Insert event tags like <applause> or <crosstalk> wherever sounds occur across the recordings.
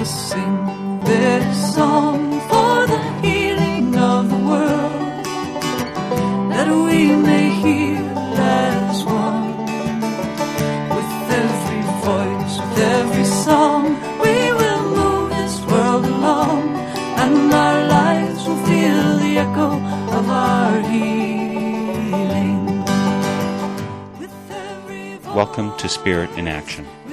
us sing this song for the healing of the world, that we may hear as one. With every voice, with every song, we will move this world along, and our lives will feel the echo of our healing. With every voice, Welcome to Spirit in Action.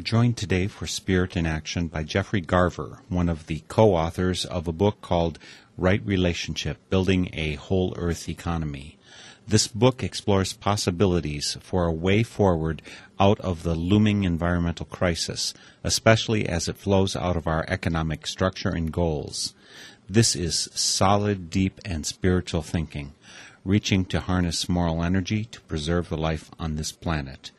We're joined today for Spirit in Action by Geoffrey Garver, one of the co authors of a book called Right Relationship Building a Whole Earth Economy. This book explores possibilities for a way forward out of the looming environmental crisis, especially as it flows out of our economic structure and goals. This is solid, deep, and spiritual thinking, reaching to harness moral energy to preserve the life on this planet.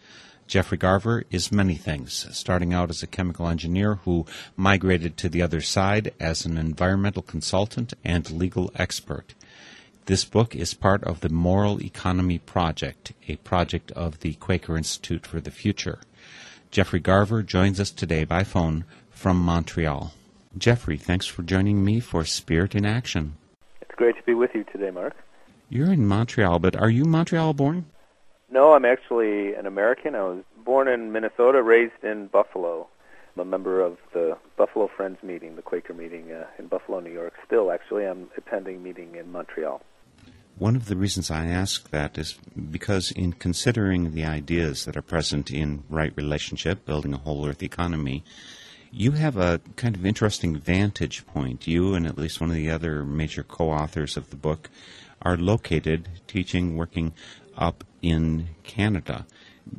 Geoffrey Garver is many things, starting out as a chemical engineer who migrated to the other side as an environmental consultant and legal expert. This book is part of the Moral Economy Project, a project of the Quaker Institute for the Future. Geoffrey Garver joins us today by phone from Montreal. Geoffrey, thanks for joining me for Spirit in Action. It's great to be with you today, Mark. You're in Montreal, but are you Montreal born? No, I'm actually an American. I was born in Minnesota, raised in Buffalo. I'm a member of the Buffalo Friends meeting, the Quaker meeting uh, in Buffalo, New York. Still, actually, I'm attending meeting in Montreal. One of the reasons I ask that is because, in considering the ideas that are present in right relationship, building a whole earth economy, you have a kind of interesting vantage point. You and at least one of the other major co authors of the book are located teaching, working up in Canada.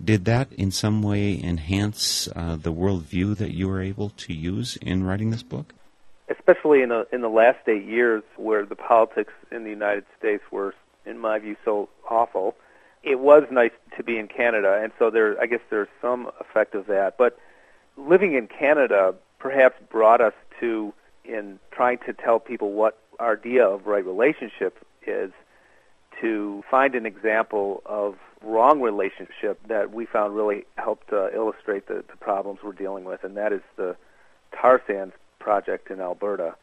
Did that in some way enhance uh, the worldview that you were able to use in writing this book? Especially in the in the last eight years, where the politics in the United States were, in my view, so awful. It was nice to be in Canada, and so there, I guess, there's some effect of that. But living in Canada perhaps brought us to, in trying to tell people what our idea of right relationship is, to find an example of wrong relationship that we found really helped uh, illustrate the, the problems we're dealing with, and that is the tar sands project in Alberta.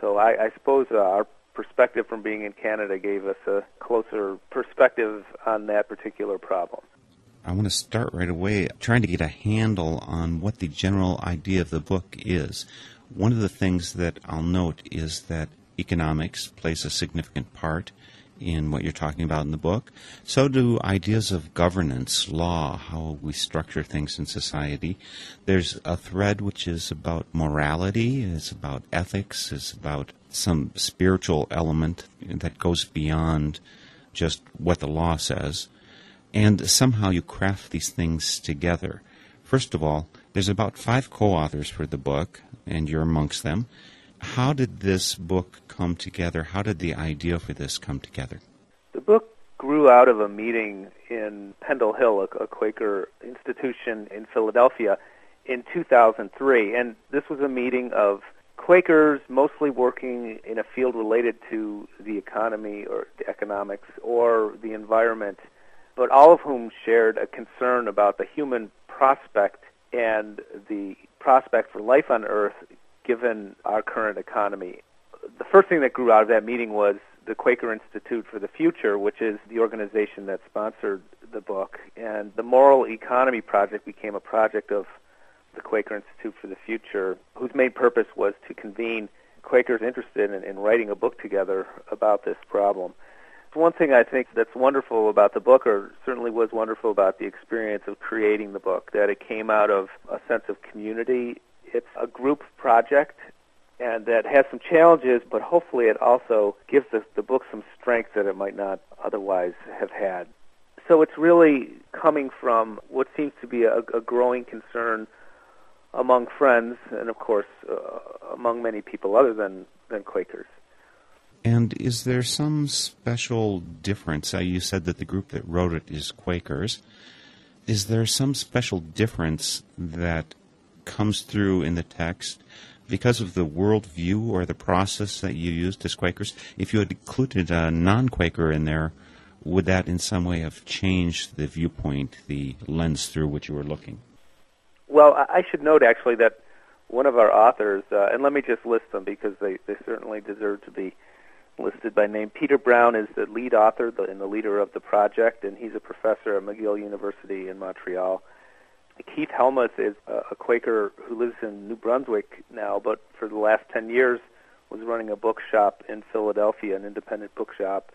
So I, I suppose uh, our perspective from being in Canada gave us a closer perspective on that particular problem. I want to start right away trying to get a handle on what the general idea of the book is. One of the things that I'll note is that economics plays a significant part in what you're talking about in the book. So do ideas of governance, law, how we structure things in society. There's a thread which is about morality, it's about ethics, it's about some spiritual element that goes beyond just what the law says and somehow you craft these things together. First of all, there's about five co authors for the book, and you're amongst them. How did this book come together? How did the idea for this come together? The book grew out of a meeting in Pendle Hill, a, Quaker institution in Philadelphia, in 2003. And this was a meeting of Quakers mostly working in a field related to the economy or the economics or the environment, but all of whom shared a concern about the human prospect and the prospect for life on Earth given our current economy. The first thing that grew out of that meeting was the Quaker Institute for the Future, which is the organization that sponsored the book. And the Moral Economy Project became a project of the Quaker Institute for the Future, whose main purpose was to convene Quakers interested in, in writing a book together about this problem. One thing I think that's wonderful about the book, or certainly was wonderful about the experience of creating the book, that it came out of a sense of community. It's a group project, and that has some challenges, but hopefully it also gives the, the book some strength that it might not otherwise have had. So it's really coming from what seems to be a, a growing concern among friends, and of course uh, among many people other than, than Quakers. And is there some special difference? Uh, you said that the group that wrote it is Quakers. Is there some special difference that comes through in the text because of the worldview or the process that you used as Quakers? If you had included a non Quaker in there, would that in some way have changed the viewpoint, the lens through which you were looking? Well, I should note actually that one of our authors, uh, and let me just list them because they, they certainly deserve to be listed by name. Peter Brown is the lead author and the leader of the project, and he's a professor at McGill University in Montreal. Keith Helmuth is a Quaker who lives in New Brunswick now, but for the last 10 years was running a bookshop in Philadelphia, an independent bookshop.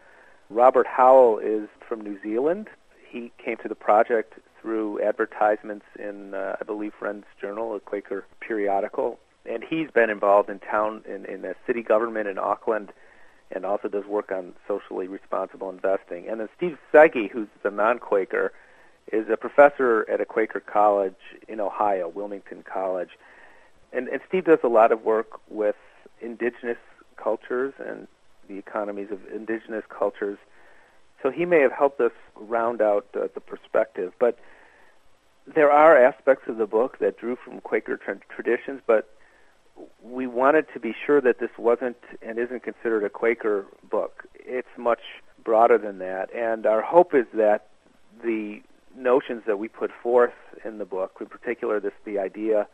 Robert Howell is from New Zealand. He came to the project through advertisements in, uh, I believe, Friends Journal, a Quaker periodical. And he's been involved in town, in, in the city government in Auckland, and also does work on socially responsible investing. And then Steve Szeghi, who's the non-Quaker, is a professor at a Quaker college in Ohio, Wilmington College. And, and Steve does a lot of work with indigenous cultures and the economies of indigenous cultures. So he may have helped us round out uh, the perspective. But there are aspects of the book that drew from Quaker tra- traditions, but we wanted to be sure that this wasn't and isn't considered a Quaker book. It's much broader than that. And our hope is that the notions that we put forth in the book, in particular this the idea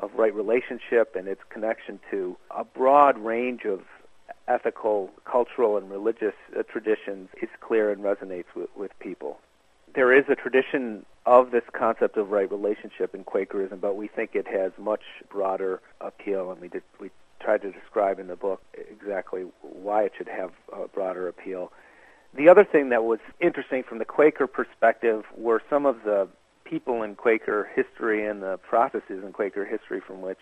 of right relationship and its connection to a broad range of ethical, cultural, and religious uh, traditions, is clear and resonates with, with people. There is a tradition of this concept of right relationship in Quakerism, but we think it has much broader appeal, and we did, we tried to describe in the book exactly why it should have a broader appeal. The other thing that was interesting from the Quaker perspective were some of the people in Quaker history and the processes in Quaker history from which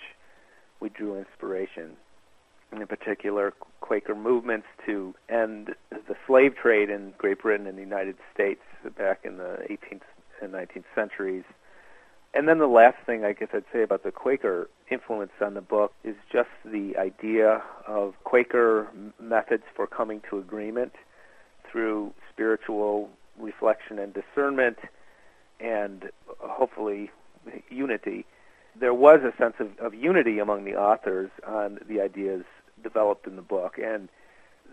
we drew inspiration. In particular, Quaker movements to end the slave trade in Great Britain and the United States back in the 18th and 19th centuries. And then the last thing I guess I'd say about the Quaker influence on the book is just the idea of Quaker methods for coming to agreement through spiritual reflection and discernment and uh, hopefully unity. There was a sense of, of unity among the authors on the ideas developed in the book, and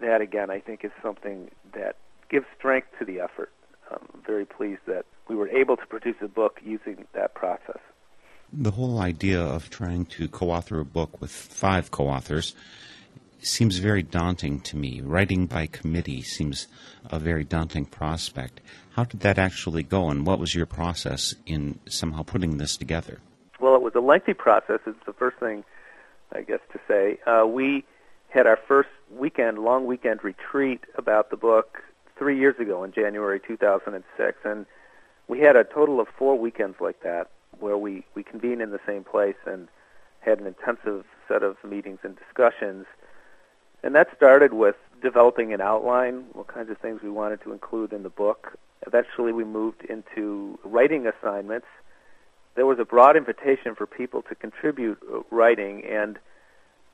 that again I think is something that gives strength to the effort. I'm very pleased that we were able to produce a book using that process. The whole idea of trying to co author a book with five co authors seems very daunting to me. Writing by committee seems a very daunting prospect. How did that actually go, and what was your process in somehow putting this together? Well, it was a lengthy process. It's the first thing, I guess, to say. Uh, we had our first weekend, long weekend retreat about the book three years ago in January 2006, and we had a total of four weekends like that where we, we convened in the same place and had an intensive set of meetings and discussions and that started with developing an outline, what kinds of things we wanted to include in the book. Eventually, we moved into writing assignments. There was a broad invitation for people to contribute uh, writing, and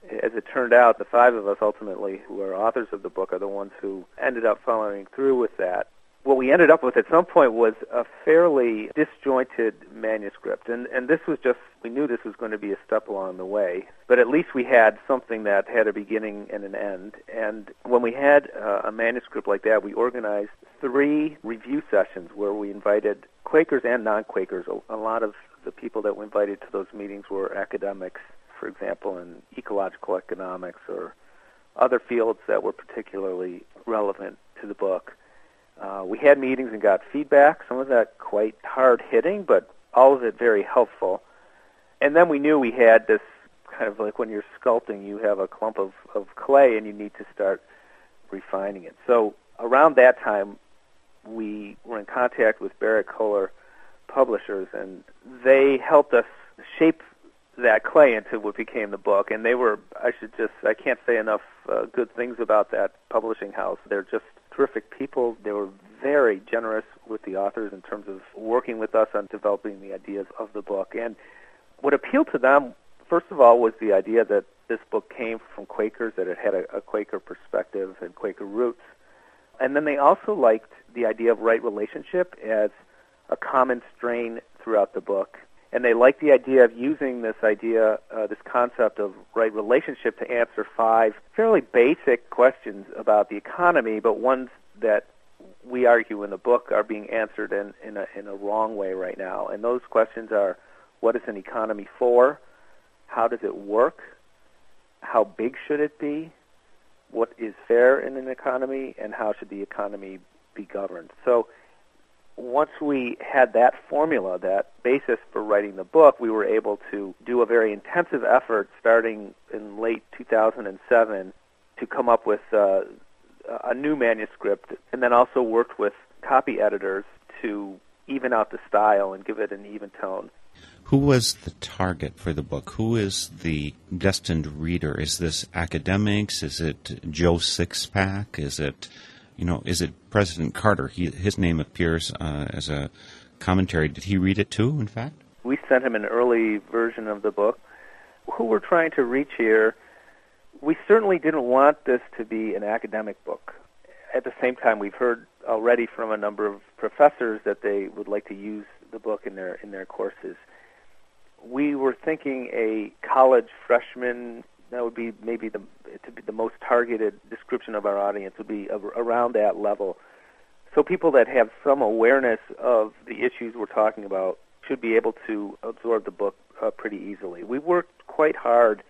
as it turned out, the five of us ultimately, who are authors of the book, are the ones who ended up following through with that what we ended up with at some point was a fairly disjointed manuscript. And, and this was just, we knew this was going to be a step along the way, but at least we had something that had a beginning and an end. And when we had uh, a manuscript like that, we organized three review sessions where we invited Quakers and non Quakers. A, a lot of the people that we invited to those meetings were academics, for example, in ecological economics or other fields that were particularly relevant to the book. Uh, we had meetings and got feedback, some of that quite hard hitting, but all of it very helpful. And then we knew we had this kind of like when you're sculpting, you have a clump of, of clay and you need to start refining it. So around that time, we were in contact with Berrett Koehler Publishers, and they helped us shape that clay into what became the book. And they were, I should just, I can't say enough uh, good things about that publishing house. They're just terrific people. They were very generous with the authors in terms of working with us on developing the ideas of the book. And what appealed to them, first of all, was the idea that this book came from Quakers, that it had a, a Quaker perspective and Quaker roots. And then they also liked the idea of right relationship as a common strain throughout the book. And they like the idea of using this idea, uh, this concept of right relationship to answer five fairly basic questions about the economy, but ones that we argue in the book are being answered in, in, a, in a wrong way right now. And those questions are what is an economy for? How does it work? How big should it be? What is fair in an economy? And how should the economy be governed? So once we had that formula, that basis for writing the book, we were able to do a very intensive effort starting in late 2007 to come up with uh, a new manuscript, and then also worked with copy editors to even out the style and give it an even tone. Who was the target for the book? Who is the destined reader? Is this academics? Is it Joe Sixpack? Is it, you know, is it President Carter? He, his name appears uh, as a commentary. Did he read it too? In fact, we sent him an early version of the book. Who we're trying to reach here we certainly didn't want this to be an academic book. At the same time, we've heard already from a number of professors that they would like to use the book in their in their courses. We were thinking a college freshman that would be maybe the to be the most targeted description of our audience would be around that level. So people that have some awareness of the issues we're talking about should be able to absorb the book uh, pretty easily. We worked quite hard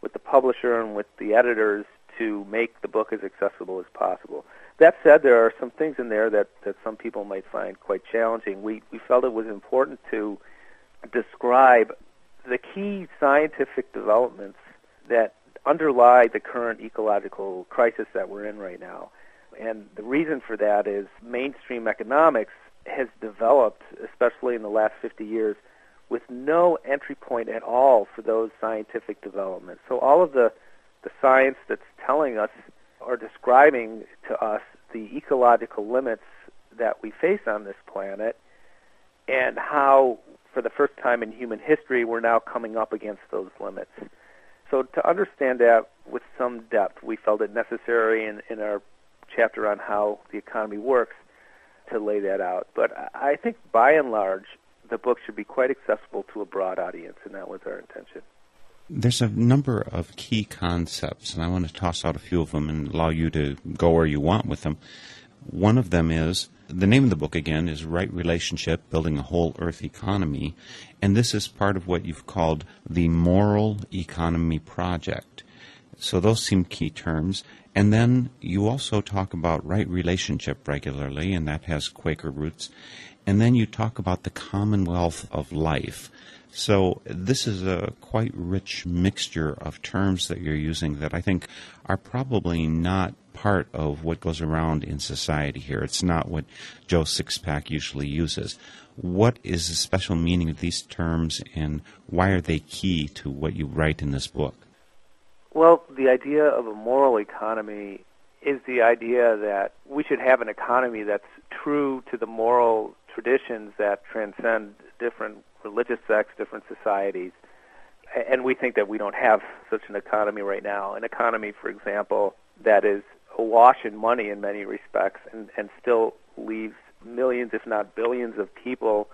with the publisher and with the editors to make the book as accessible as possible. That said, there are some things in there that, that some people might find quite challenging. We, we felt it was important to describe the key scientific developments that underlie the current ecological crisis that we're in right now. And the reason for that is mainstream economics has developed, especially in the last 50 years, with no entry point at all for those scientific developments. So all of the, the science that's telling us or describing to us the ecological limits that we face on this planet and how, for the first time in human history, we're now coming up against those limits. So to understand that with some depth, we felt it necessary in, in our chapter on how the economy works to lay that out. But I think by and large, the book should be quite accessible to a broad audience, and that was our intention. There's a number of key concepts, and I want to toss out a few of them and allow you to go where you want with them. One of them is the name of the book again is Right Relationship Building a Whole Earth Economy, and this is part of what you've called the Moral Economy Project. So those seem key terms. And then you also talk about right relationship regularly, and that has Quaker roots. And then you talk about the commonwealth of life. So this is a quite rich mixture of terms that you're using that I think are probably not part of what goes around in society here. It's not what Joe Sixpack usually uses. What is the special meaning of these terms and why are they key to what you write in this book? Well, the idea of a moral economy is the idea that we should have an economy that's true to the moral traditions that transcend different religious sects, different societies. And we think that we don't have such an economy right now. An economy, for example, that is awash in money in many respects and, and still leaves millions, if not billions, of people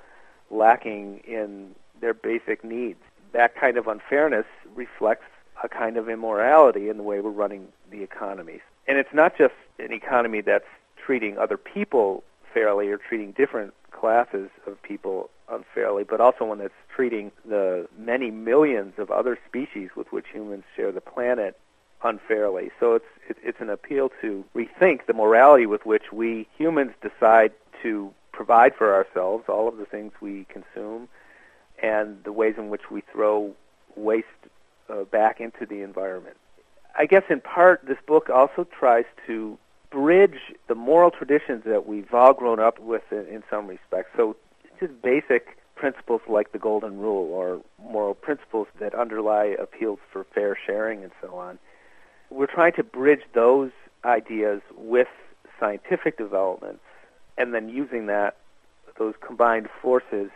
lacking in their basic needs. That kind of unfairness reflects a kind of immorality in the way we're running the economies. And it's not just an economy that's treating other people fairly or treating different classes of people unfairly, but also one that's treating the many millions of other species with which humans share the planet unfairly. So it's it's an appeal to rethink the morality with which we humans decide to provide for ourselves, all of the things we consume, and the ways in which we throw waste uh, back into the environment. I guess in part this book also tries to bridge the moral traditions that we've all grown up with in, in some respects. So just basic principles like the golden rule or moral principles that underlie appeals for fair sharing and so on. We're trying to bridge those ideas with scientific developments and then using that those combined forces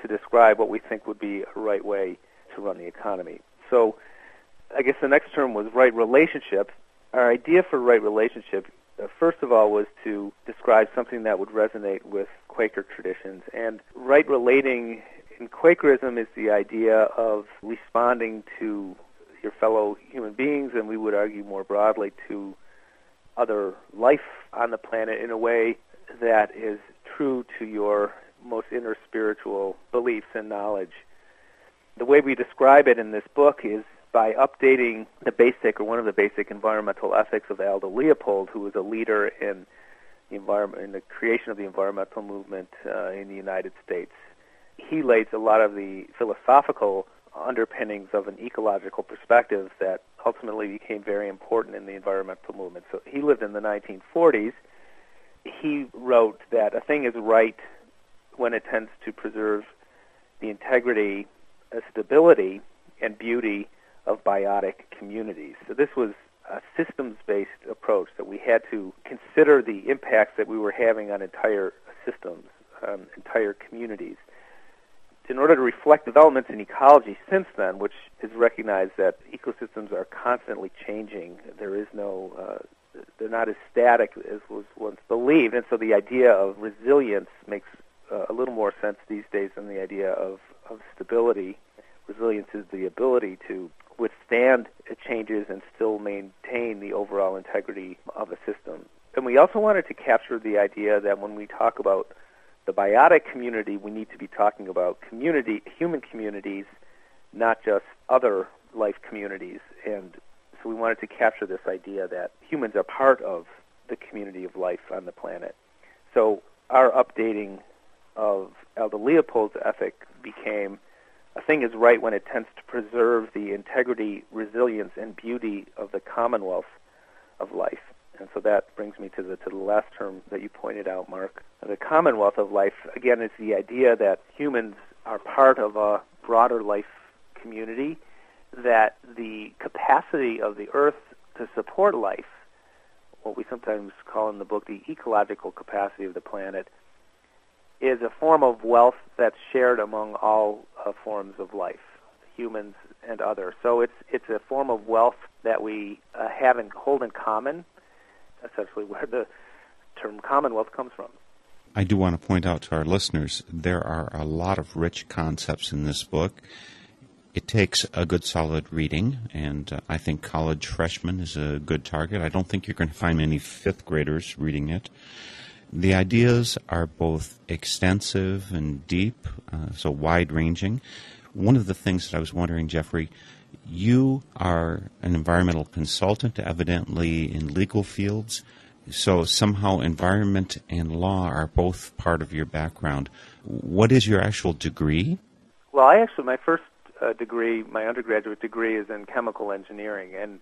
to describe what we think would be a right way to run the economy. So I guess the next term was right relationship. Our idea for right relationship, uh, first of all, was to describe something that would resonate with Quaker traditions. And right relating in Quakerism is the idea of responding to your fellow human beings, and we would argue more broadly to other life on the planet in a way that is true to your most inner spiritual beliefs and knowledge. The way we describe it in this book is by updating the basic or one of the basic environmental ethics of Aldo Leopold, who was a leader in the environment in the creation of the environmental movement uh, in the United States. He lays a lot of the philosophical underpinnings of an ecological perspective that ultimately became very important in the environmental movement. So he lived in the 1940s. He wrote that a thing is right when it tends to preserve the integrity, uh, stability, and beauty of biotic communities. So this was a systems-based approach that we had to consider the impacts that we were having on entire systems, um, entire communities. In order to reflect developments in ecology since then, which has recognized that ecosystems are constantly changing, there is no, uh, they're not as static as was once believed, and so the idea of resilience makes uh, a little more sense these days than the idea of, of stability. Resilience is the ability to withstand changes and still maintain the overall integrity of a system. And we also wanted to capture the idea that when we talk about biotic community, we need to be talking about community, human communities, not just other life communities. And so we wanted to capture this idea that humans are part of the community of life on the planet. So our updating of Aldo Leopold's ethic became a thing is right when it tends to preserve the integrity, resilience, and beauty of the commonwealth of life. And so that brings me to the to the last term that you pointed out, Mark. The commonwealth of life again is the idea that humans are part of a broader life community, that the capacity of the earth to support life, what we sometimes call in the book the ecological capacity of the planet, is a form of wealth that's shared among all uh, forms of life, humans and others. So it's it's a form of wealth that we uh, have and hold in common. Essentially, where the term commonwealth comes from. I do want to point out to our listeners there are a lot of rich concepts in this book. It takes a good solid reading, and uh, I think college freshmen is a good target. I don't think you're going to find many fifth graders reading it. The ideas are both extensive and deep, uh, so wide ranging. One of the things that I was wondering, Geoffrey, you are an environmental consultant, evidently in legal fields. So somehow environment and law are both part of your background. What is your actual degree? Well, I actually, my first uh, degree, my undergraduate degree is in chemical engineering. And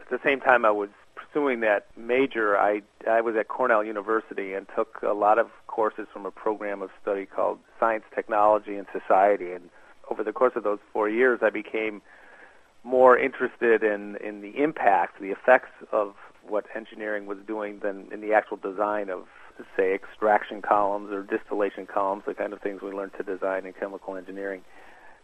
at the same time I was pursuing that major, I I was at Cornell University and took a lot of courses from a program of study called Science, Technology, and Society. And over the course of those four years, I became more interested in in the impact, the effects of what engineering was doing than in the actual design of say extraction columns or distillation columns, the kind of things we learned to design in chemical engineering.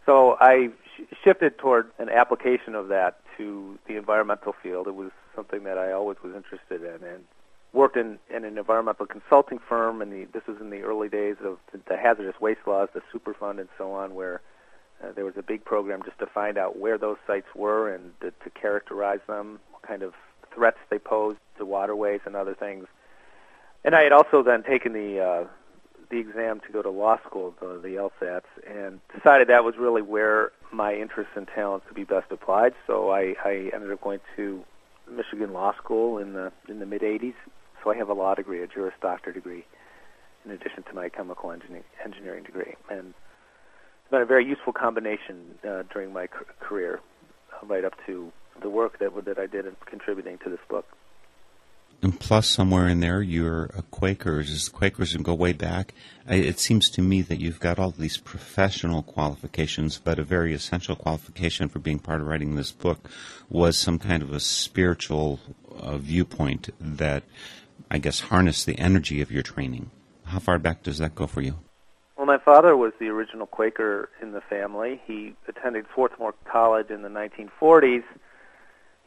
So I sh- shifted toward an application of that to the environmental field. It was something that I always was interested in, and worked in, in an environmental consulting firm. And this was in the early days of the, the hazardous waste laws, the Superfund, and so on, where uh, there was a big program just to find out where those sites were and to, to characterize them, what kind of threats they posed to waterways and other things. And I had also then taken the uh, the exam to go to law school, the, the LSATs, and decided that was really where my interests and talents could be best applied. So I, I ended up going to Michigan Law School in the in the mid '80s. So I have a law degree, a Juris Doctor degree, in addition to my chemical engineering, engineering degree, and it's been a very useful combination uh, during my career, uh, right up to the work that that I did in contributing to this book. And plus, somewhere in there, you're a Quaker. As Quakers and go way back, it seems to me that you've got all these professional qualifications, but a very essential qualification for being part of writing this book was some kind of a spiritual uh, viewpoint that, I guess, harnessed the energy of your training. How far back does that go for you? Well, my father was the original Quaker in the family. He attended Swarthmore College in the 1940s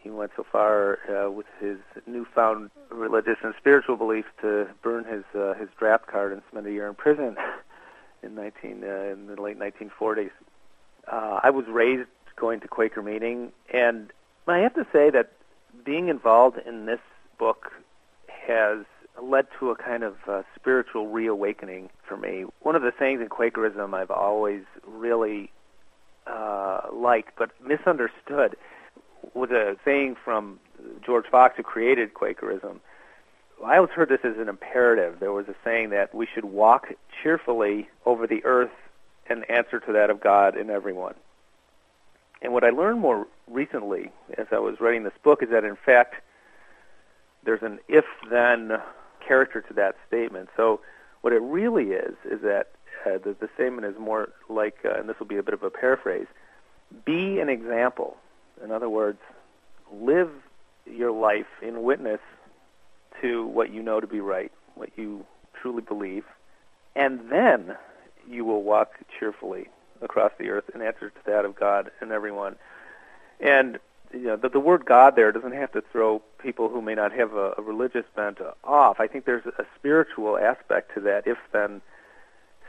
he went so far uh, with his newfound religious and spiritual beliefs to burn his uh, his draft card and spend a year in prison <laughs> in 19 uh, in the late 1940s. Uh, I was raised going to Quaker meeting, and I have to say that being involved in this book has led to a kind of uh, spiritual reawakening for me. One of the things in Quakerism I've always really uh, liked but misunderstood was a saying from George Fox, who created Quakerism. I always heard this as an imperative. There was a saying that we should walk cheerfully over the earth and answer to that of God in everyone. And what I learned more recently as I was writing this book is that, in fact, there's an if then character to that statement. So, what it really is, is that uh, the, the statement is more like, uh, and this will be a bit of a paraphrase be an example in other words, live your life in witness to what you know to be right, what you truly believe, and then you will walk cheerfully across the earth in answer to that of God and everyone. And you know, the, the word God there doesn't have to throw people who may not have a, a religious bent off. I think there's a spiritual aspect to that if then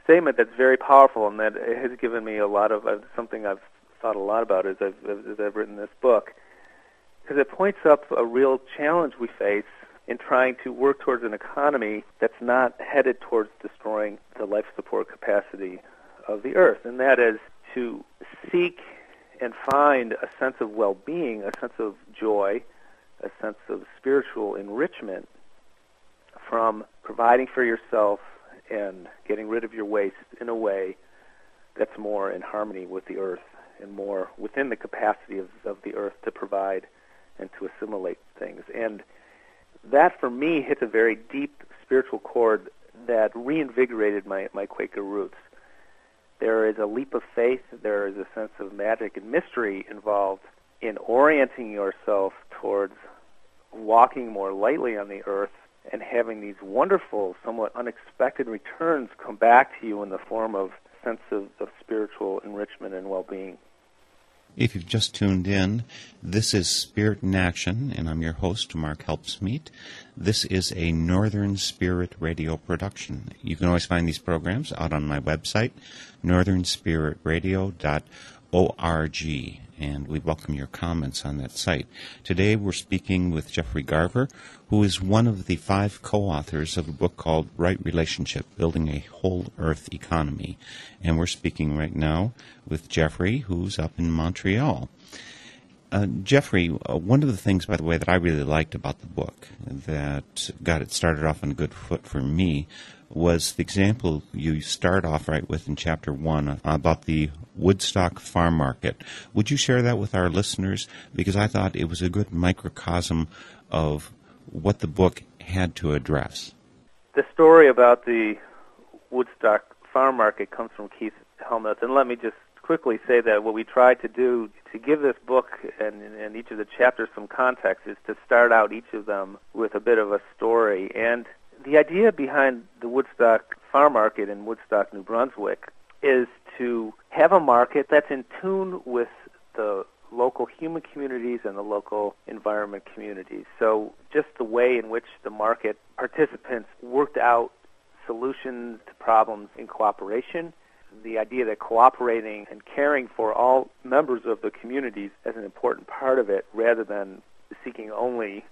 statement that's very powerful and that has given me a lot of uh, something I've thought a lot about as I've, as I've written this book, because it points up a real challenge we face in trying to work towards an economy that's not headed towards destroying the life support capacity of the earth, and that is to seek and find a sense of well-being, a sense of joy, a sense of spiritual enrichment from providing for yourself and getting rid of your waste in a way that's more in harmony with the earth and more within the capacity of, of the earth to provide and to assimilate things. And that for me hits a very deep spiritual chord that reinvigorated my, my Quaker roots. There is a leap of faith, there is a sense of magic and mystery involved in orienting yourself towards walking more lightly on the earth and having these wonderful, somewhat unexpected returns come back to you in the form of sense of, of spiritual enrichment and well-being. If you've just tuned in, this is Spirit in Action, and I'm your host, Mark Helpsmeet. This is a Northern Spirit radio production. You can always find these programs out on my website, northernspiritradio.org and we welcome your comments on that site. Today we're speaking with Geoffrey Garver, who is one of the five co-authors of a book called Right Relationship, Building a Whole Earth Economy. And we're speaking right now with Geoffrey, who's up in Montreal. Uh, Geoffrey, uh, one of the things, by the way, that I really liked about the book that got it started off on a good foot for me was the example you start off right with in chapter one about the Woodstock Farm Market. Would you share that with our listeners? Because I thought it was a good microcosm of what the book had to address. The story about the Woodstock Farm Market comes from Keith Helmuth, and let me just quickly say that what we tried to do to give this book and, and each of the chapters some context is to start out each of them with a bit of a story. And the idea behind the Woodstock Farm Market in Woodstock, New Brunswick, is to have a market that's in tune with the local human communities and the local environment communities. So just the way in which the market participants worked out solutions to problems in cooperation, the idea that cooperating and caring for all members of the communities as an important part of it rather than seeking only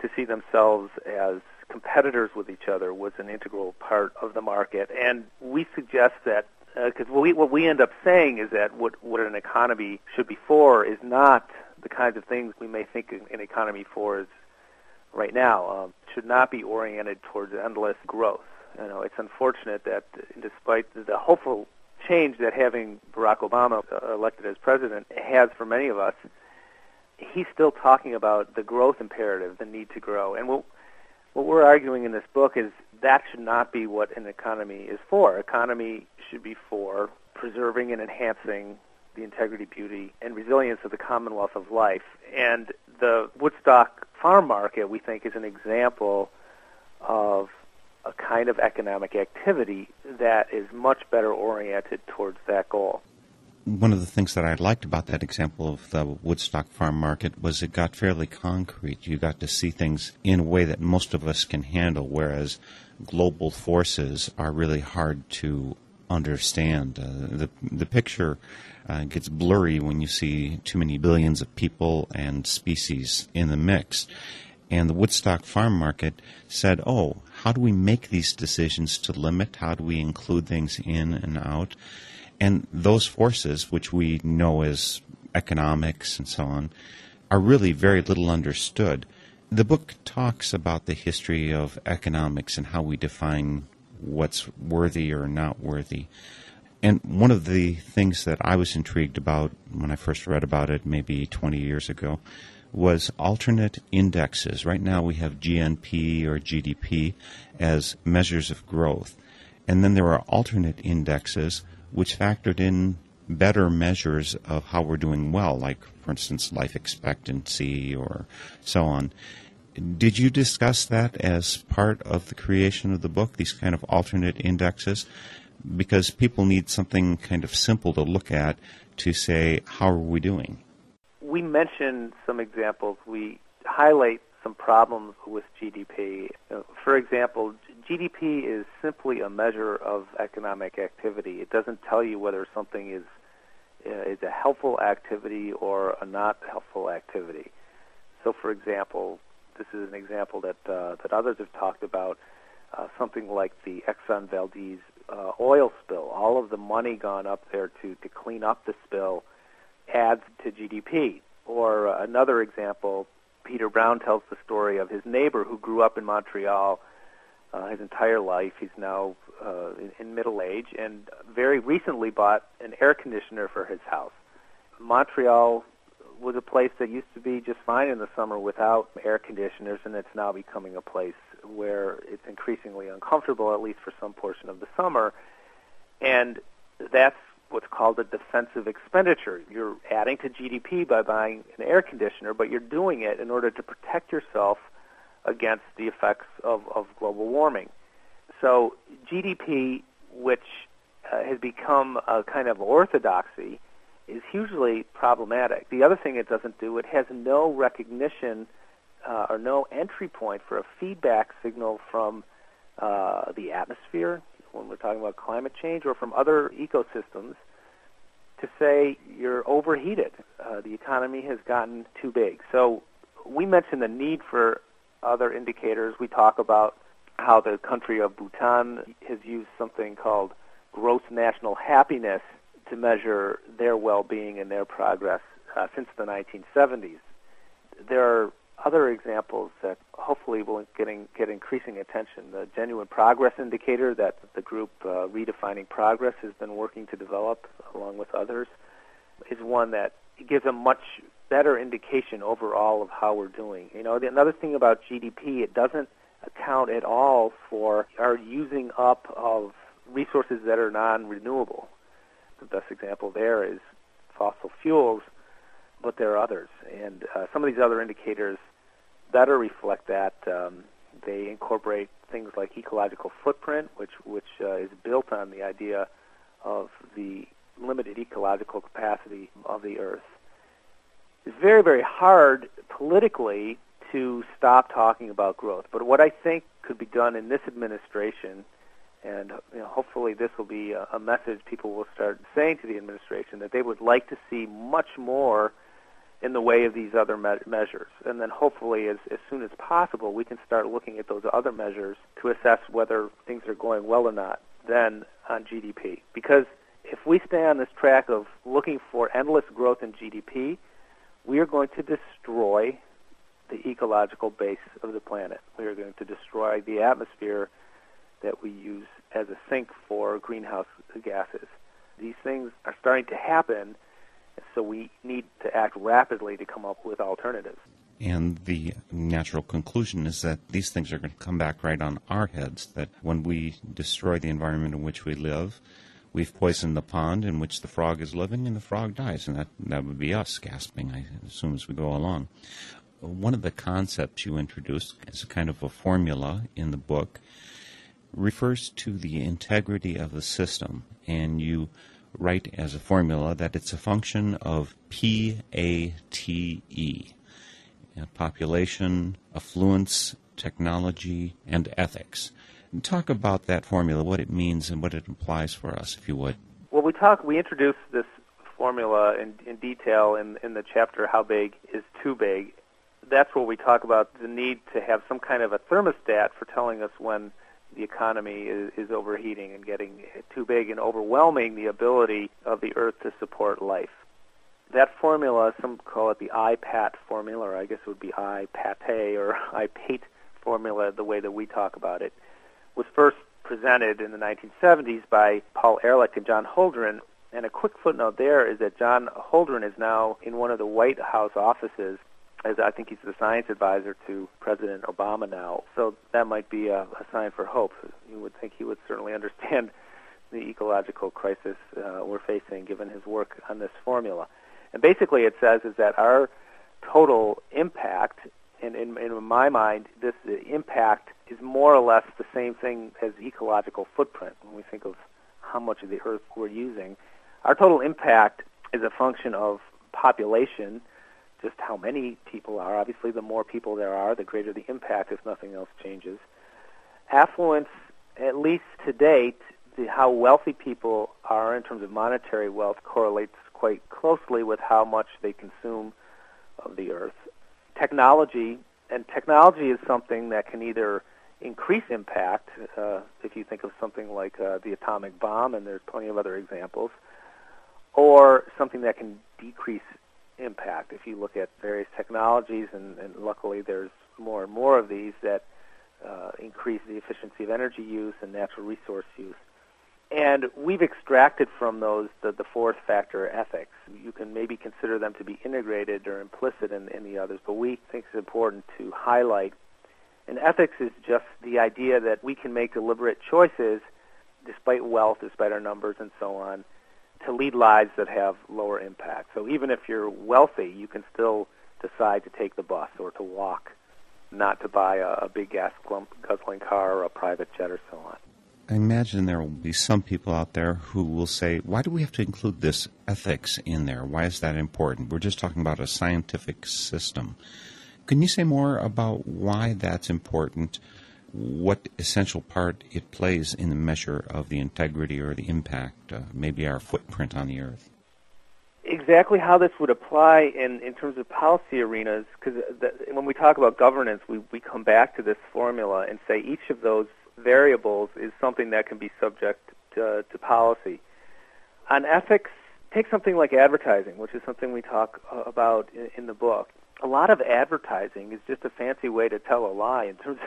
to see themselves as competitors with each other was an integral part of the market. And we suggest that because uh, what we what we end up saying is that what what an economy should be for is not the kinds of things we may think an economy for is right now. Um, should not be oriented towards endless growth. You know, it's unfortunate that despite the hopeful change that having Barack Obama uh, elected as president has for many of us, he's still talking about the growth imperative, the need to grow. And what what we're arguing in this book is that should not be what an economy is for. Economy should be for preserving and enhancing the integrity, beauty, and resilience of the Commonwealth of life. And the Woodstock farm market, we think, is an example of a kind of economic activity that is much better oriented towards that goal. One of the things that I liked about that example of the Woodstock farm market was it got fairly concrete. You got to see things in a way that most of us can handle, whereas global forces are really hard to understand. Uh, the the picture uh, gets blurry when you see too many billions of people and species in the mix. And the Woodstock farm market said, "Oh, how do we make these decisions to limit? How do we include things in and out?" And those forces, which we know as economics and so on, are really very little understood. The book talks about the history of economics and how we define what's worthy or not worthy. And one of the things that I was intrigued about when I first read about it, maybe 20 years ago, was alternate indexes. Right now we have GNP or GDP as measures of growth. And then there are alternate indexes which factored in better measures of how we're doing well, like, for instance, life expectancy or so on. Did you discuss that as part of the creation of the book, these kind of alternate indexes? Because people need something kind of simple to look at to say, how are we doing? We mentioned some examples. We highlight some problems with GDP. For example, GDP is simply a measure of economic activity. It doesn't tell you whether something is uh, is a helpful activity or a not helpful activity. So, for example, this is an example that uh, that others have talked about. Uh, something like the Exxon Valdez uh, oil spill. All of the money gone up there to to clean up the spill adds to GDP. Or uh, another example, Peter Brown tells the story of his neighbor who grew up in Montreal uh, his entire life. He's now uh, in, in middle age and very recently bought an air conditioner for his house. Montreal was a place that used to be just fine in the summer without air conditioners, and it's now becoming a place where it's increasingly uncomfortable, at least for some portion of the summer. And that's what's called a defensive expenditure. You're adding to GDP by buying an air conditioner, but you're doing it in order to protect yourself against the effects of, of global warming. So GDP, which uh, has become a kind of orthodoxy, is hugely problematic. The other thing it doesn't do, it has no recognition uh, or no entry point for a feedback signal from uh, the atmosphere when we're talking about climate change or from other ecosystems to say you're overheated. Uh, the economy has gotten too big. So we mentioned the need for other indicators. We talk about how the country of Bhutan has used something called gross national happiness to measure their well-being and their progress uh, since the 1970s. There are other examples that hopefully will get increasing attention. The genuine progress indicator that the group uh, Redefining Progress has been working to develop along with others is one that gives a much better indication overall of how we're doing. You know, the, another thing about GDP, it doesn't account at all for our using up of resources that are non-renewable. The best example there is fossil fuels, but there are others. And uh, some of these other indicators better reflect that. Um, they incorporate things like ecological footprint, which which uh, is built on the idea of the limited ecological capacity of the Earth. It's very very hard politically to stop talking about growth. But what I think could be done in this administration and you know, hopefully this will be a, a message people will start saying to the administration that they would like to see much more in the way of these other me- measures. And then hopefully as, as soon as possible we can start looking at those other measures to assess whether things are going well or not then on GDP. Because if we stay on this track of looking for endless growth in GDP, we are going to destroy the ecological base of the planet. We are going to destroy the atmosphere that we use as a sink for greenhouse gases. These things are starting to happen, so we need to act rapidly to come up with alternatives. And the natural conclusion is that these things are going to come back right on our heads, that when we destroy the environment in which we live, we've poisoned the pond in which the frog is living and the frog dies. And that, that would be us gasping, I assume, as we go along. One of the concepts you introduced as a kind of a formula in the book refers to the integrity of the system. And you write as a formula that it's a function of P A T E population, affluence, technology, and ethics. Talk about that formula, what it means, and what it implies for us, if you would. Well, we talk. We introduce this formula in, in detail in, in the chapter "How Big Is Too Big." That's where we talk about the need to have some kind of a thermostat for telling us when the economy is, is overheating and getting too big and overwhelming the ability of the Earth to support life that formula, some call it the IPAT formula, or I guess it would be IPATE or <laughs> IPATE formula, the way that we talk about it, was first presented in the 1970s by Paul Ehrlich and John Holdren. And a quick footnote there is that John Holdren is now in one of the White House offices, as I think he's the science advisor to President Obama now. So that might be a, a sign for hope. You would think he would certainly understand <laughs> the ecological crisis uh, we're facing, given his work on this formula. And basically, it says is that our total impact, and in, in my mind, this impact is more or less the same thing as ecological footprint. When we think of how much of the earth we're using, our total impact is a function of population, just how many people are. Obviously, the more people there are, the greater the impact if nothing else changes. Affluence, at least to date, the, how wealthy people are in terms of monetary wealth correlates quite closely with how much they consume of the earth. Technology, and technology is something that can either increase impact, uh, if you think of something like uh, the atomic bomb, and there's plenty of other examples, or something that can decrease impact. If you look at various technologies, and, and luckily there's more and more of these that uh, increase the efficiency of energy use and natural resource use. And we've extracted from those the, the fourth factor, ethics. You can maybe consider them to be integrated or implicit in, in the others, but we think it's important to highlight. And ethics is just the idea that we can make deliberate choices, despite wealth, despite our numbers, and so on, to lead lives that have lower impact. So even if you're wealthy, you can still decide to take the bus or to walk, not to buy a, a big gas guzzling car or a private jet or so on. I imagine there will be some people out there who will say, why do we have to include this ethics in there? Why is that important? We're just talking about a scientific system. Can you say more about why that's important? What essential part it plays in the measure of the integrity or the impact, uh, maybe our footprint on the earth? Exactly how this would apply in, in terms of policy arenas, because when we talk about governance, we, we come back to this formula and say each of those variables is something that can be subject to, to policy. On ethics, take something like advertising, which is something we talk uh, about in, the book. A lot of advertising is just a fancy way to tell a lie. In terms,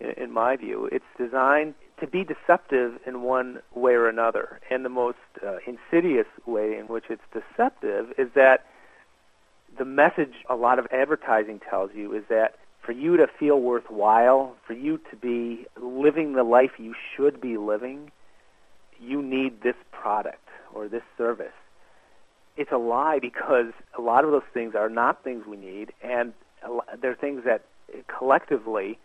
of, <laughs> in my view, it's designed to be deceptive in one way or another. And the most uh, insidious way in which it's deceptive is that the message a lot of advertising tells you is that for you to feel worthwhile, for you to be living the life you should be living, you need this product or this service. It's a lie because a lot of those things are not things we need, and they're things that collectively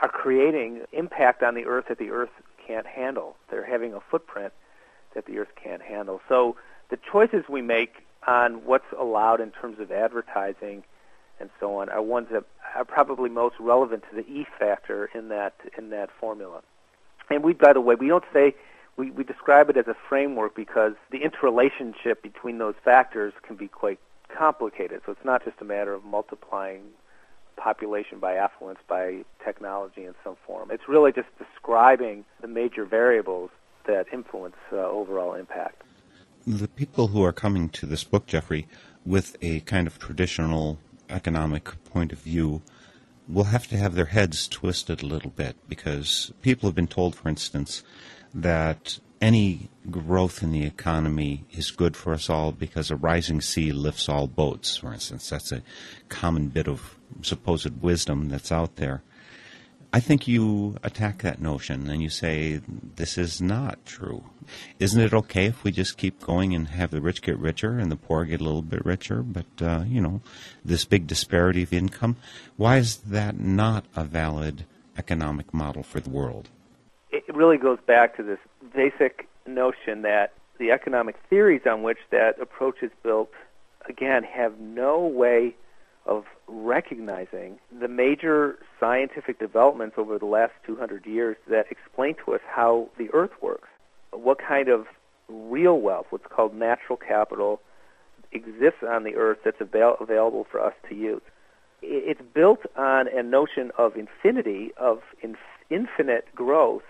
are creating impact on the earth that the earth can't handle. They're having a footprint that the earth can't handle. So the choices we make on what's allowed in terms of advertising and so on are ones that are probably most relevant to the E factor in that in that formula. And we, by the way, we don't say we, we describe it as a framework because the interrelationship between those factors can be quite complicated. So it's not just a matter of multiplying population by affluence by technology in some form. It's really just describing the major variables that influence uh, overall impact. The people who are coming to this book, Geoffrey, with a kind of traditional economic point of view will have to have their heads twisted a little bit because people have been told, for instance, that any growth in the economy is good for us all because a rising sea lifts all boats, for instance. That's a common bit of supposed wisdom that's out there. I think you attack that notion and you say this is not true. Isn't it okay if we just keep going and have the rich get richer and the poor get a little bit richer? But, uh, you know, this big disparity of income, why is that not a valid economic model for the world? It really goes back to this basic notion that the economic theories on which that approach is built, again, have no way of recognizing the major scientific developments over the last 200 years that explain to us how the earth works, what kind of real wealth, what's called natural capital, exists on the earth that's avail- available for us to use. It's built on a notion of infinity, of inf- infinite growth,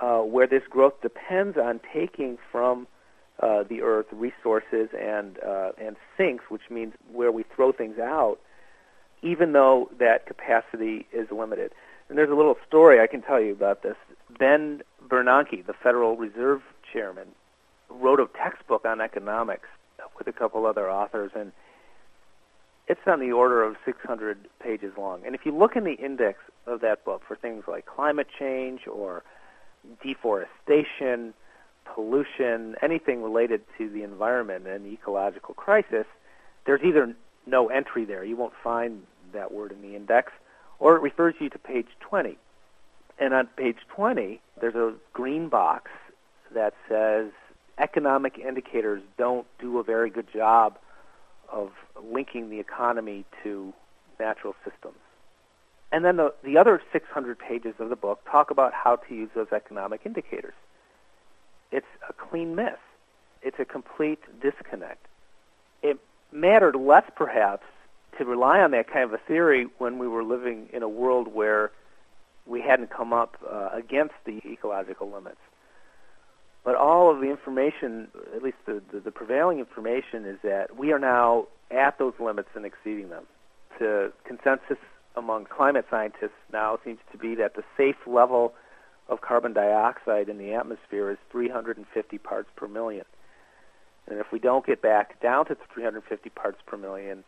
uh, where this growth depends on taking from uh, the earth resources and uh, and sinks, which means where we throw things out, even though that capacity is limited. And there's a little story I can tell you about this. Ben Bernanke, the Federal Reserve Chairman, wrote a textbook on economics with a couple other authors, and it's on the order of 600 pages long. And if you look in the index of that book for things like climate change or deforestation, pollution, anything related to the environment and the ecological crisis, there's either no entry there. You won't find that word in the index, or it refers you to page 20. And on page 20, there's a green box that says economic indicators don't do a very good job of linking the economy to natural systems. And then the, the other 600 pages of the book talk about how to use those economic indicators. It's a clean miss. It's a complete disconnect. It mattered less, perhaps, to rely on that kind of a theory when we were living in a world where we hadn't come up uh, against the ecological limits. But all of the information, at least the, the, the prevailing information, is that we are now at those limits and exceeding them. The consensus among climate scientists now seems to be that the safe level of carbon dioxide in the atmosphere is 350 parts per million. And if we don't get back down to 350 parts per million,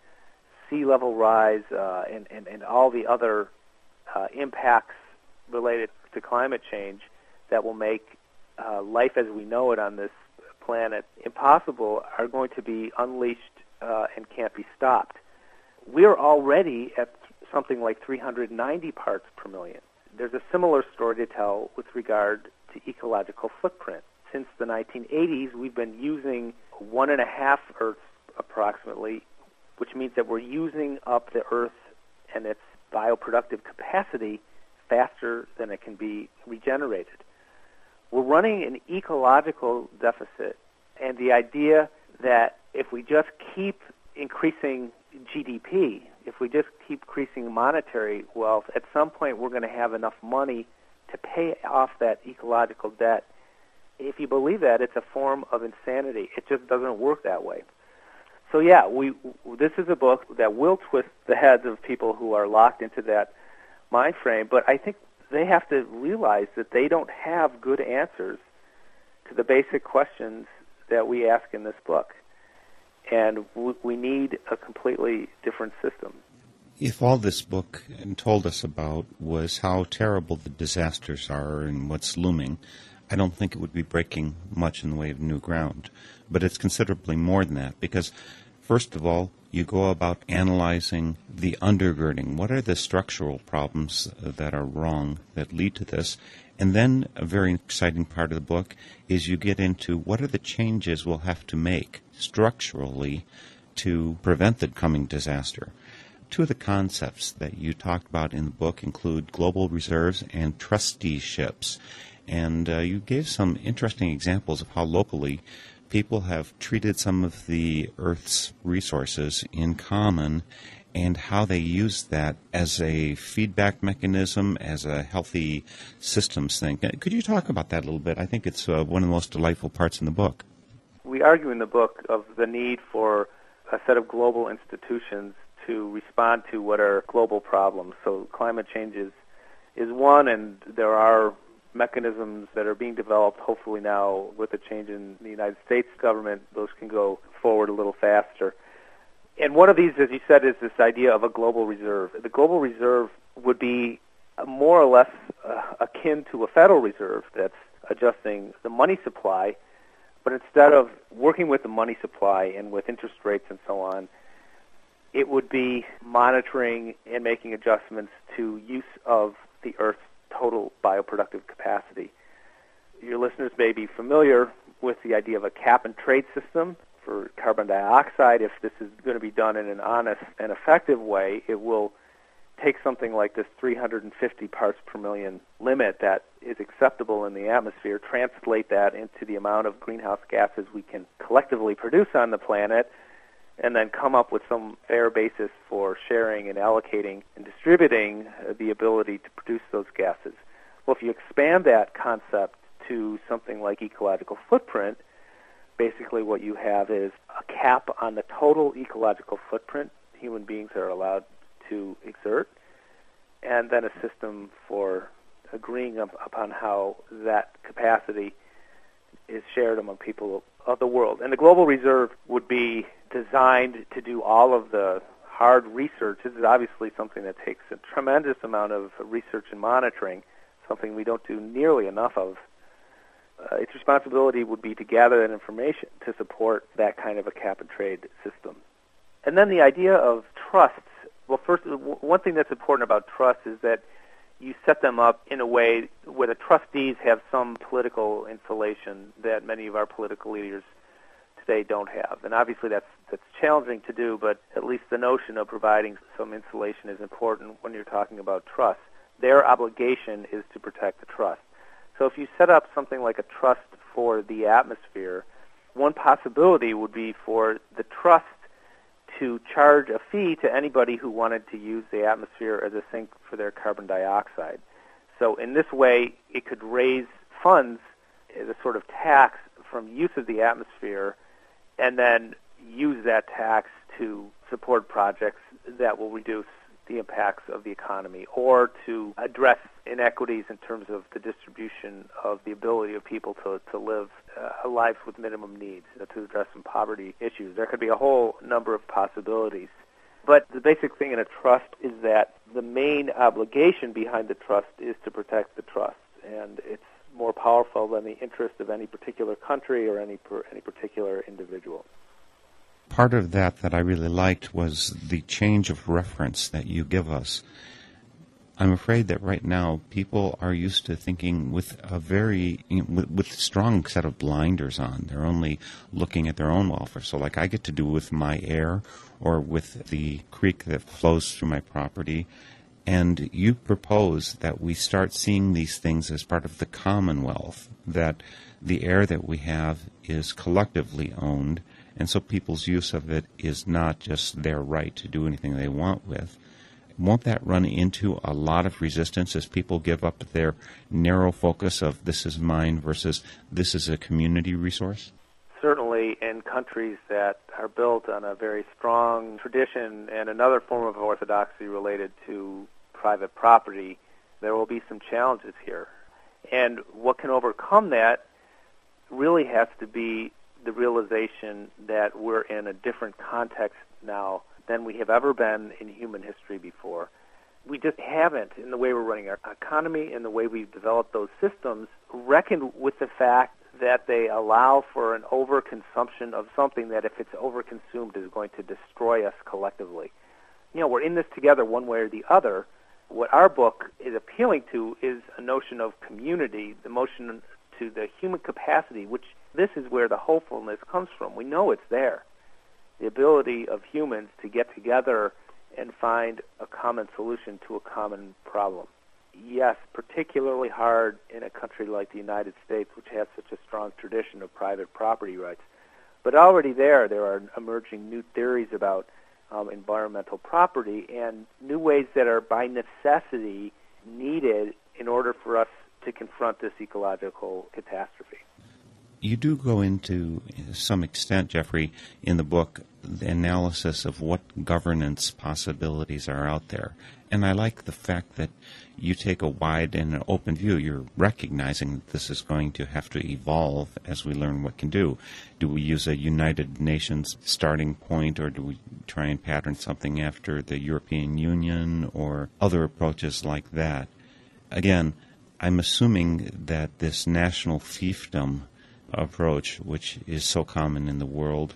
sea level rise uh, and, and, and all the other uh, impacts related to climate change that will make uh, life as we know it on this planet impossible are going to be unleashed uh, and can't be stopped. We're already at something like 390 parts per million. There's a similar story to tell with regard to ecological footprint. Since the 1980s, we've been using one and a half Earths approximately, which means that we're using up the Earth and its bioproductive capacity faster than it can be regenerated. We're running an ecological deficit, and the idea that if we just keep increasing GDP, we just keep increasing monetary wealth, at some point we're going to have enough money to pay off that ecological debt. If you believe that, it's a form of insanity. It just doesn't work that way. So yeah, we this is a book that will twist the heads of people who are locked into that mind frame, but I think they have to realize that they don't have good answers to the basic questions that we ask in this book and we need a completely different system. If all this book told us about was how terrible the disasters are and what's looming, I don't think it would be breaking much in the way of new ground. But it's considerably more than that because, first of all, you go about analyzing the undergirding. What are the structural problems that are wrong that lead to this? And then a very exciting part of the book is you get into what are the changes we'll have to make structurally to prevent the coming disaster. Two of the concepts that you talked about in the book include global reserves and trusteeships. And uh, you gave some interesting examples of how locally people have treated some of the Earth's resources in common and how they use that as a feedback mechanism, as a healthy systems thing. Could you talk about that a little bit? I think it's uh, one of the most delightful parts in the book we argue in the book of the need for a set of global institutions to respond to what are global problems. So climate change is, is one, and there are mechanisms that are being developed. Hopefully now, with the change in the United States government, those can go forward a little faster. And one of these, as you said, is this idea of a global reserve. The global reserve would be more or less uh, akin to a Federal Reserve that's adjusting the money supply, but instead of working with the money supply and with interest rates and so on, it would be monitoring and making adjustments to use of the Earth's total bioproductive capacity. Your listeners may be familiar with the idea of a cap and trade system for carbon dioxide. If this is going to be done in an honest and effective way, it will take something like this 350 parts per million limit that is acceptable in the atmosphere, translate that into the amount of greenhouse gases we can collectively produce on the planet, and then come up with some fair basis for sharing and allocating and distributing uh, the ability to produce those gases. Well, if you expand that concept to something like ecological footprint, basically what you have is a cap on the total ecological footprint human beings are allowed to exert, and then a system for agreeing upon how that capacity is shared among people of the world. And the global reserve would be designed to do all of the hard research. This is obviously something that takes a tremendous amount of research and monitoring, something we don't do nearly enough of. Uh, its responsibility would be to gather that information to support that kind of a cap and trade system. And then the idea of trusts. Well, first, one thing that's important about trusts is that you set them up in a way where the trustees have some political insulation that many of our political leaders today don't have. And obviously that's that's challenging to do, but at least the notion of providing some insulation is important when you're talking about trust. Their obligation is to protect the trust. So if you set up something like a trust for the atmosphere, one possibility would be for the trust to charge a fee to anybody who wanted to use the atmosphere as a sink for their carbon dioxide. So in this way, it could raise funds as a sort of tax from use of the atmosphere and then use that tax to support projects that will reduce the impacts of the economy or to address inequities in terms of the distribution of the ability of people to, to live uh, lives with minimum needs, uh, to address some poverty issues. There could be a whole number of possibilities. But the basic thing in a trust is that the main obligation behind the trust is to protect the trust. And it's more powerful than the interest of any particular country or any, per, any particular individual part of that that I really liked was the change of reference that you give us. I'm afraid that right now people are used to thinking with a very you know, with, with strong set of blinders on. They're only looking at their own welfare. So, like I get to do with my air or with the creek that flows through my property, and you propose that we start seeing these things as part of the commonwealth. That the air that we have is collectively owned, and so people's use of it is not just their right to do anything they want with. Won't that run into a lot of resistance as people give up their narrow focus of this is mine versus this is a community resource? Certainly, in countries that are built on a very strong tradition and another form of orthodoxy related to private property, there will be some challenges here. And what can overcome that really has to be the realization that we're in a different context now than we have ever been in human history before. We just haven't, in the way we're running our economy and the way we've developed those systems, reckoned with the fact that they allow for an overconsumption of something that, if it's overconsumed, is going to destroy us collectively. You know, we're in this together one way or the other. What our book is appealing to is a notion of community, the notion to the human capacity, which this is where the hopefulness comes from. We know it's there. The ability of humans to get together and find a common solution to a common problem. Yes, particularly hard in a country like the United States, which has such a strong tradition of private property rights. But already there, there are emerging new theories about um, environmental property and new ways that are by necessity needed in order for us to confront this ecological catastrophe. You do go into some extent, Geoffrey, in the book, the analysis of what governance possibilities are out there. And I like the fact that you take a wide and an open view. You're recognizing that this is going to have to evolve as we learn what can do. Do we use a United Nations starting point, or do we try and pattern something after the European Union or other approaches like that? Again, I'm assuming that this national fiefdom approach, which is so common in the world,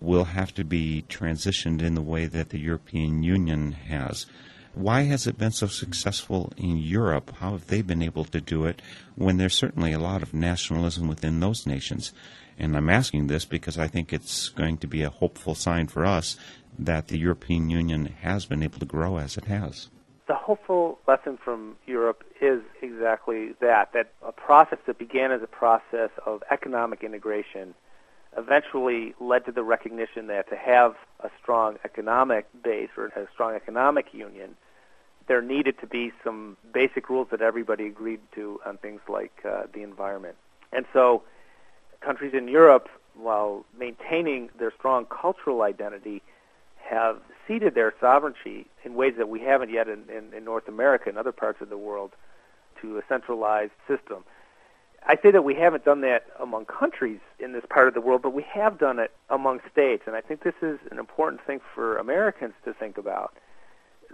will have to be transitioned in the way that the European Union has. Why has it been so successful in Europe? How have they been able to do it when there's certainly a lot of nationalism within those nations? And I'm asking this because I think it's going to be a hopeful sign for us that the European Union has been able to grow as it has. The hopeful lesson from Europe is exactly that, that a process that began as a process of economic integration eventually led to the recognition that to have a strong economic base or a strong economic union, there needed to be some basic rules that everybody agreed to on things like uh, the environment. And so countries in Europe, while maintaining their strong cultural identity, have ceded their sovereignty in ways that we haven't yet in, in, in North America and other parts of the world to a centralized system. I say that we haven't done that among countries in this part of the world, but we have done it among states, and I think this is an important thing for Americans to think about.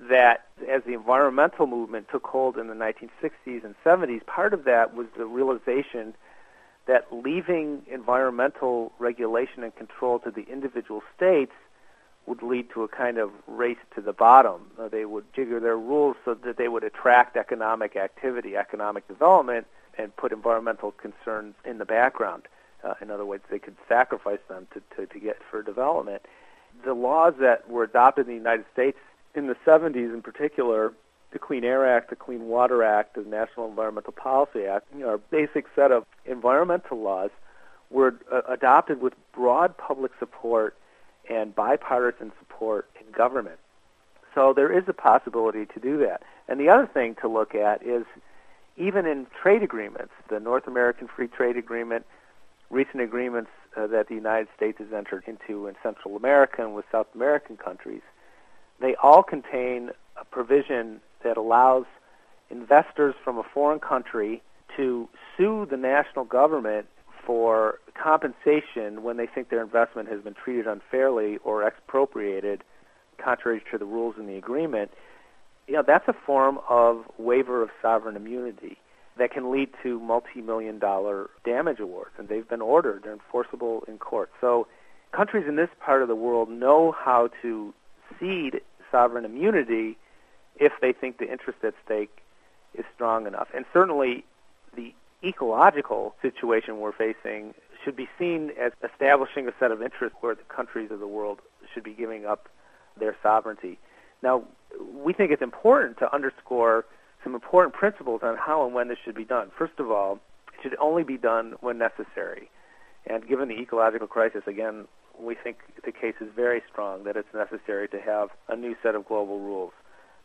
That as the environmental movement took hold in the 1960s and 70s, part of that was the realization that leaving environmental regulation and control to the individual states would lead to a kind of race to the bottom. They would jigger their rules so that they would attract economic activity, economic development, and put environmental concerns in the background. Uh, in other words, they could sacrifice them to, to, to get for development. The laws that were adopted in the United States in the 70s, in particular, the Clean Air Act, the Clean Water Act, the National Environmental Policy Act, you know, our basic set of environmental laws were uh, adopted with broad public support and bipartisan support in government. So there is a possibility to do that. And the other thing to look at is even in trade agreements, the North American Free Trade Agreement, recent agreements uh, that the United States has entered into in Central America and with South American countries, they all contain a provision that allows investors from a foreign country to sue the national government for compensation when they think their investment has been treated unfairly or expropriated contrary to the rules in the agreement you know, that's a form of waiver of sovereign immunity that can lead to multi-million dollar damage awards, and they've been ordered. They're enforceable in court. So countries in this part of the world know how to cede sovereign immunity if they think the interest at stake is strong enough. And certainly the ecological situation we're facing should be seen as establishing a set of interests where the countries of the world should be giving up their sovereignty. Now, we think it's important to underscore some important principles on how and when this should be done. First of all, it should only be done when necessary. And given the ecological crisis, again, we think the case is very strong that it's necessary to have a new set of global rules.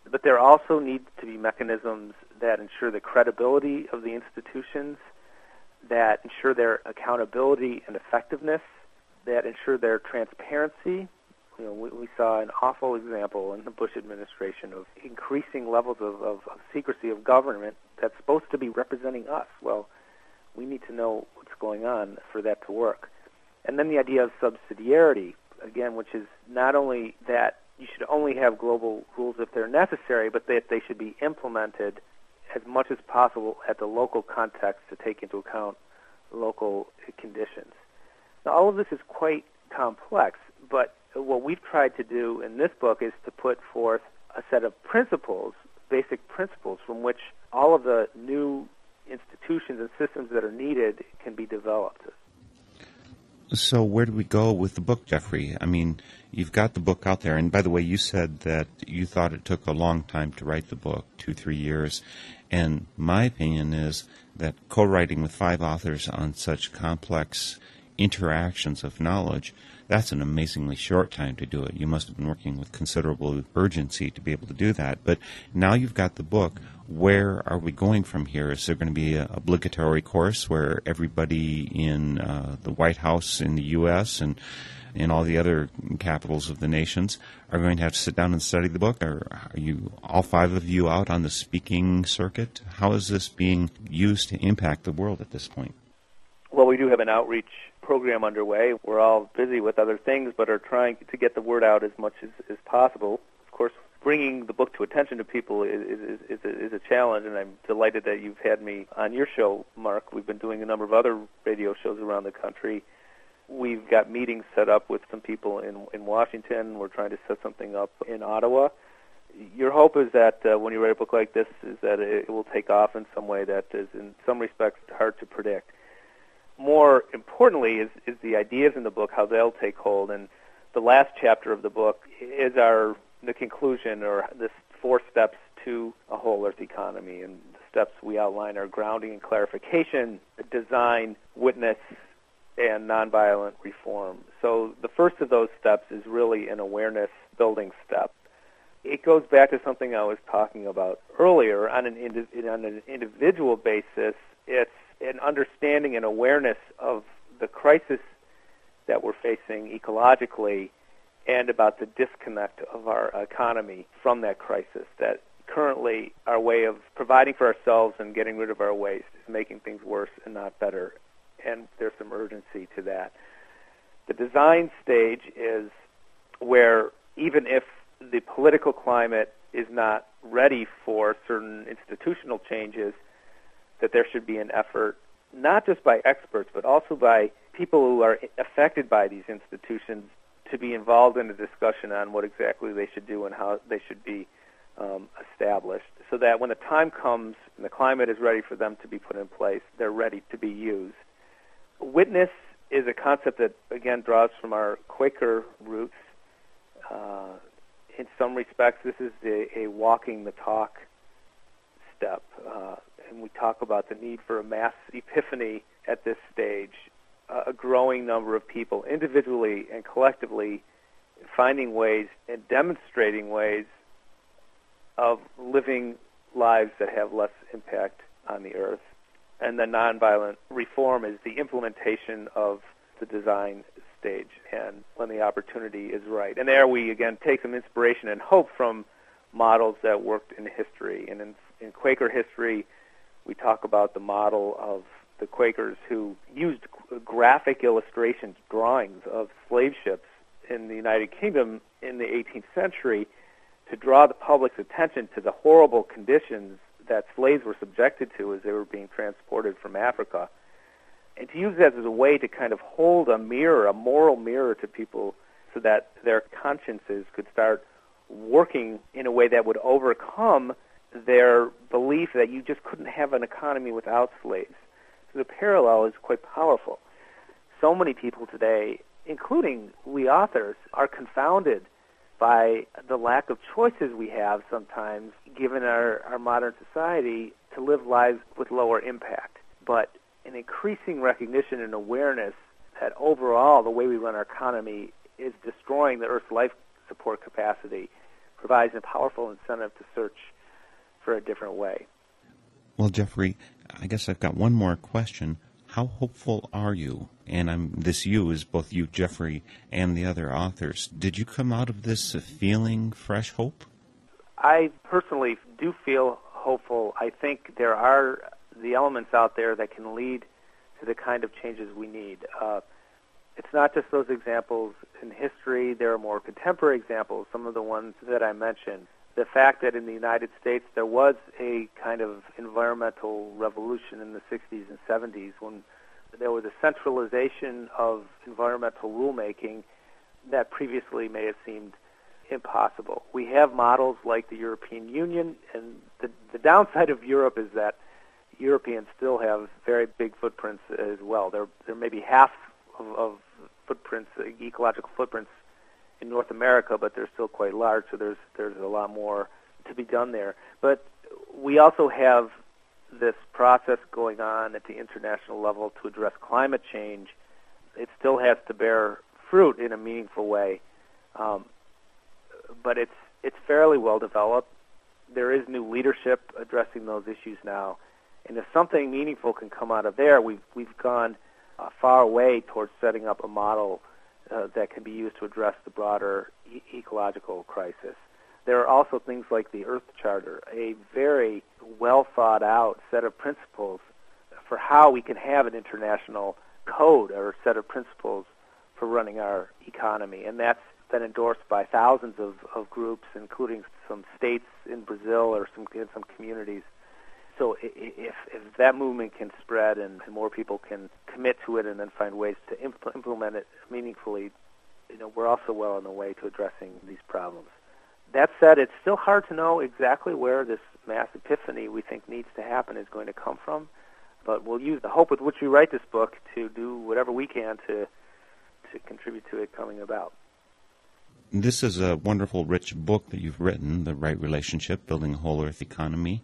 But there also need to be mechanisms that ensure the credibility of the institutions, that ensure their accountability and effectiveness, that ensure their transparency you know, we, we saw an awful example in the Bush administration of increasing levels of, of, of secrecy of government that's supposed to be representing us. Well, we need to know what's going on for that to work. And then the idea of subsidiarity, again, which is not only that you should only have global rules if they're necessary, but that they should be implemented as much as possible at the local context to take into account local conditions. Now, all of this is quite complex, but what we've tried to do in this book is to put forth a set of principles, basic principles, from which all of the new institutions and systems that are needed can be developed. So, where do we go with the book, Geoffrey? I mean, you've got the book out there, and by the way, you said that you thought it took a long time to write the book two, three years. And my opinion is that co writing with five authors on such complex interactions of knowledge, that's an amazingly short time to do it. You must have been working with considerable urgency to be able to do that. But now you've got the book. Where are we going from here? Is there going to be an obligatory course where everybody in uh, the White House in the U.S. and in all the other capitals of the nations are going to have to sit down and study the book? Or are you all five of you out on the speaking circuit? How is this being used to impact the world at this point? Well, we do have an outreach program underway. We're all busy with other things, but are trying to get the word out as much as, as possible. Of course, bringing the book to attention to people is, is, is, a, is a challenge, and I'm delighted that you've had me on your show, Mark. We've been doing a number of other radio shows around the country. We've got meetings set up with some people in in Washington. We're trying to set something up in Ottawa. Your hope is that uh, when you write a book like this, is that it, it will take off in some way that is, in some respects, hard to predict more importantly is, is the ideas in the book, how they'll take hold. And the last chapter of the book is our the conclusion or the four steps to a whole earth economy. And the steps we outline are grounding and clarification, design, witness, and nonviolent reform. So the first of those steps is really an awareness building step. It goes back to something I was talking about earlier. On an, indi- on an individual basis, it's an understanding and awareness of the crisis that we're facing ecologically and about the disconnect of our economy from that crisis. That currently our way of providing for ourselves and getting rid of our waste is making things worse and not better. And there's some urgency to that. The design stage is where even if the political climate is not ready for certain institutional changes, that there should be an effort, not just by experts, but also by people who are affected by these institutions, to be involved in a discussion on what exactly they should do and how they should be um, established, so that when the time comes and the climate is ready for them to be put in place, they're ready to be used. Witness is a concept that, again, draws from our Quaker roots. Uh, in some respects, this is a, a walking the talk step. Uh, and we talk about the need for a mass epiphany at this stage, a growing number of people individually and collectively finding ways and demonstrating ways of living lives that have less impact on the earth. And the nonviolent reform is the implementation of the design stage and when the opportunity is right. And there we again take some inspiration and hope from models that worked in history. And in, in Quaker history, we talk about the model of the Quakers who used graphic illustrations, drawings of slave ships in the United Kingdom in the 18th century to draw the public's attention to the horrible conditions that slaves were subjected to as they were being transported from Africa. And to use that as a way to kind of hold a mirror, a moral mirror to people so that their consciences could start working in a way that would overcome their belief that you just couldn't have an economy without slaves. The parallel is quite powerful. So many people today, including we authors, are confounded by the lack of choices we have sometimes, given our, our modern society, to live lives with lower impact. But an increasing recognition and awareness that overall the way we run our economy is destroying the Earth's life support capacity provides a powerful incentive to search for a different way. Well, Geoffrey, I guess I've got one more question. How hopeful are you? And I'm, this you is both you, Geoffrey, and the other authors. Did you come out of this feeling fresh hope? I personally do feel hopeful. I think there are the elements out there that can lead to the kind of changes we need. Uh, it's not just those examples in history. There are more contemporary examples, some of the ones that I mentioned the fact that in the United States there was a kind of environmental revolution in the 60s and 70s when there was a centralization of environmental rulemaking that previously may have seemed impossible. We have models like the European Union, and the, the downside of Europe is that Europeans still have very big footprints as well. There, there may be half of, of footprints, ecological footprints in North America, but they're still quite large, so there's there's a lot more to be done there. But we also have this process going on at the international level to address climate change it still has to bear fruit in a meaningful way. Um, but it's it's fairly well developed. There is new leadership addressing those issues now, and if something meaningful can come out of there, we've we've gone uh, far away towards setting up a model uh, that can be used to address the broader e- ecological crisis. There are also things like the Earth Charter, a very well thought out set of principles for how we can have an international code or set of principles for running our economy. And that's been endorsed by thousands of, of groups, including some states in Brazil or some in some communities. So if, if that movement can spread and more people can commit to it and then find ways to impl- <laughs> implement it meaningfully, you know, we're also well on the way to addressing these problems. That said, it's still hard to know exactly where this mass epiphany we think needs to happen is going to come from, but we'll use the hope with which we write this book to do whatever we can to to contribute to it coming about. This is a wonderful, rich book that you've written, The Right Relationship Building a Whole Earth Economy.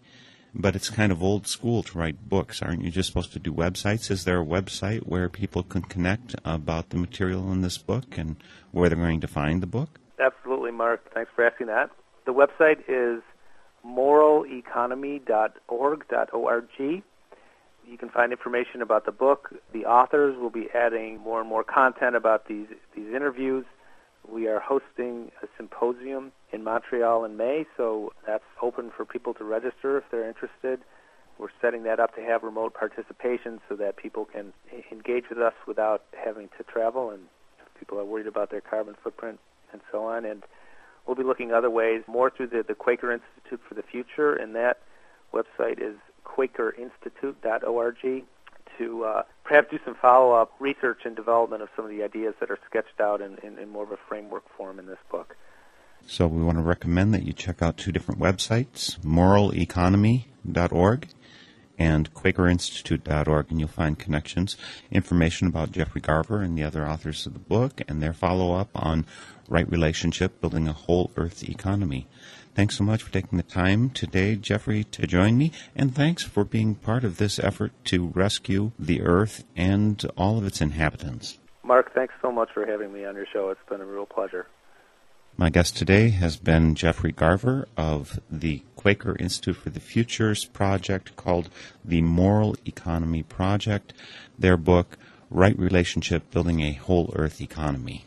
But it's kind of old school to write books. Aren't you just supposed to do websites? Is there a website where people can connect about the material in this book and where they're going to find the book? Absolutely, Mark. Thanks for asking that. The website is moraleconomy.org.org. You can find information about the book. The authors will be adding more and more content about these these interviews. We are hosting a symposium in Montreal in May, so that's open for people to register if they're interested. We're setting that up to have remote participation so that people can engage with us without having to travel and people are worried about their carbon footprint and so on. And we'll be looking other ways, more through the, the Quaker Institute for the Future, and that website is quakerinstitute.org to uh, perhaps do some follow-up research and development of some of the ideas that are sketched out in, in, in more of a framework form in this book. So we want to recommend that you check out two different websites, moraleconomy.org and quakerinstitute.org, and you'll find connections, information about Geoffrey Garver and the other authors of the book, and their follow-up on right relationship, building a whole earth economy. Thanks so much for taking the time today, Geoffrey, to join me, and thanks for being part of this effort to rescue the Earth and all of its inhabitants. Mark, thanks so much for having me on your show. It's been a real pleasure. My guest today has been Geoffrey Garver of the Quaker Institute for the Futures project called the Moral Economy Project. Their book, Right Relationship Building a Whole Earth Economy.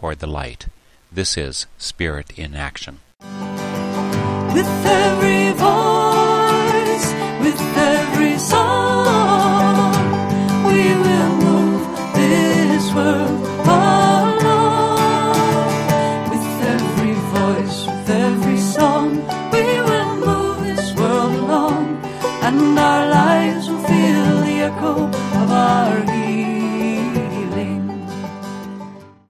toward the light. This is Spirit in Action. With every voice, with every song.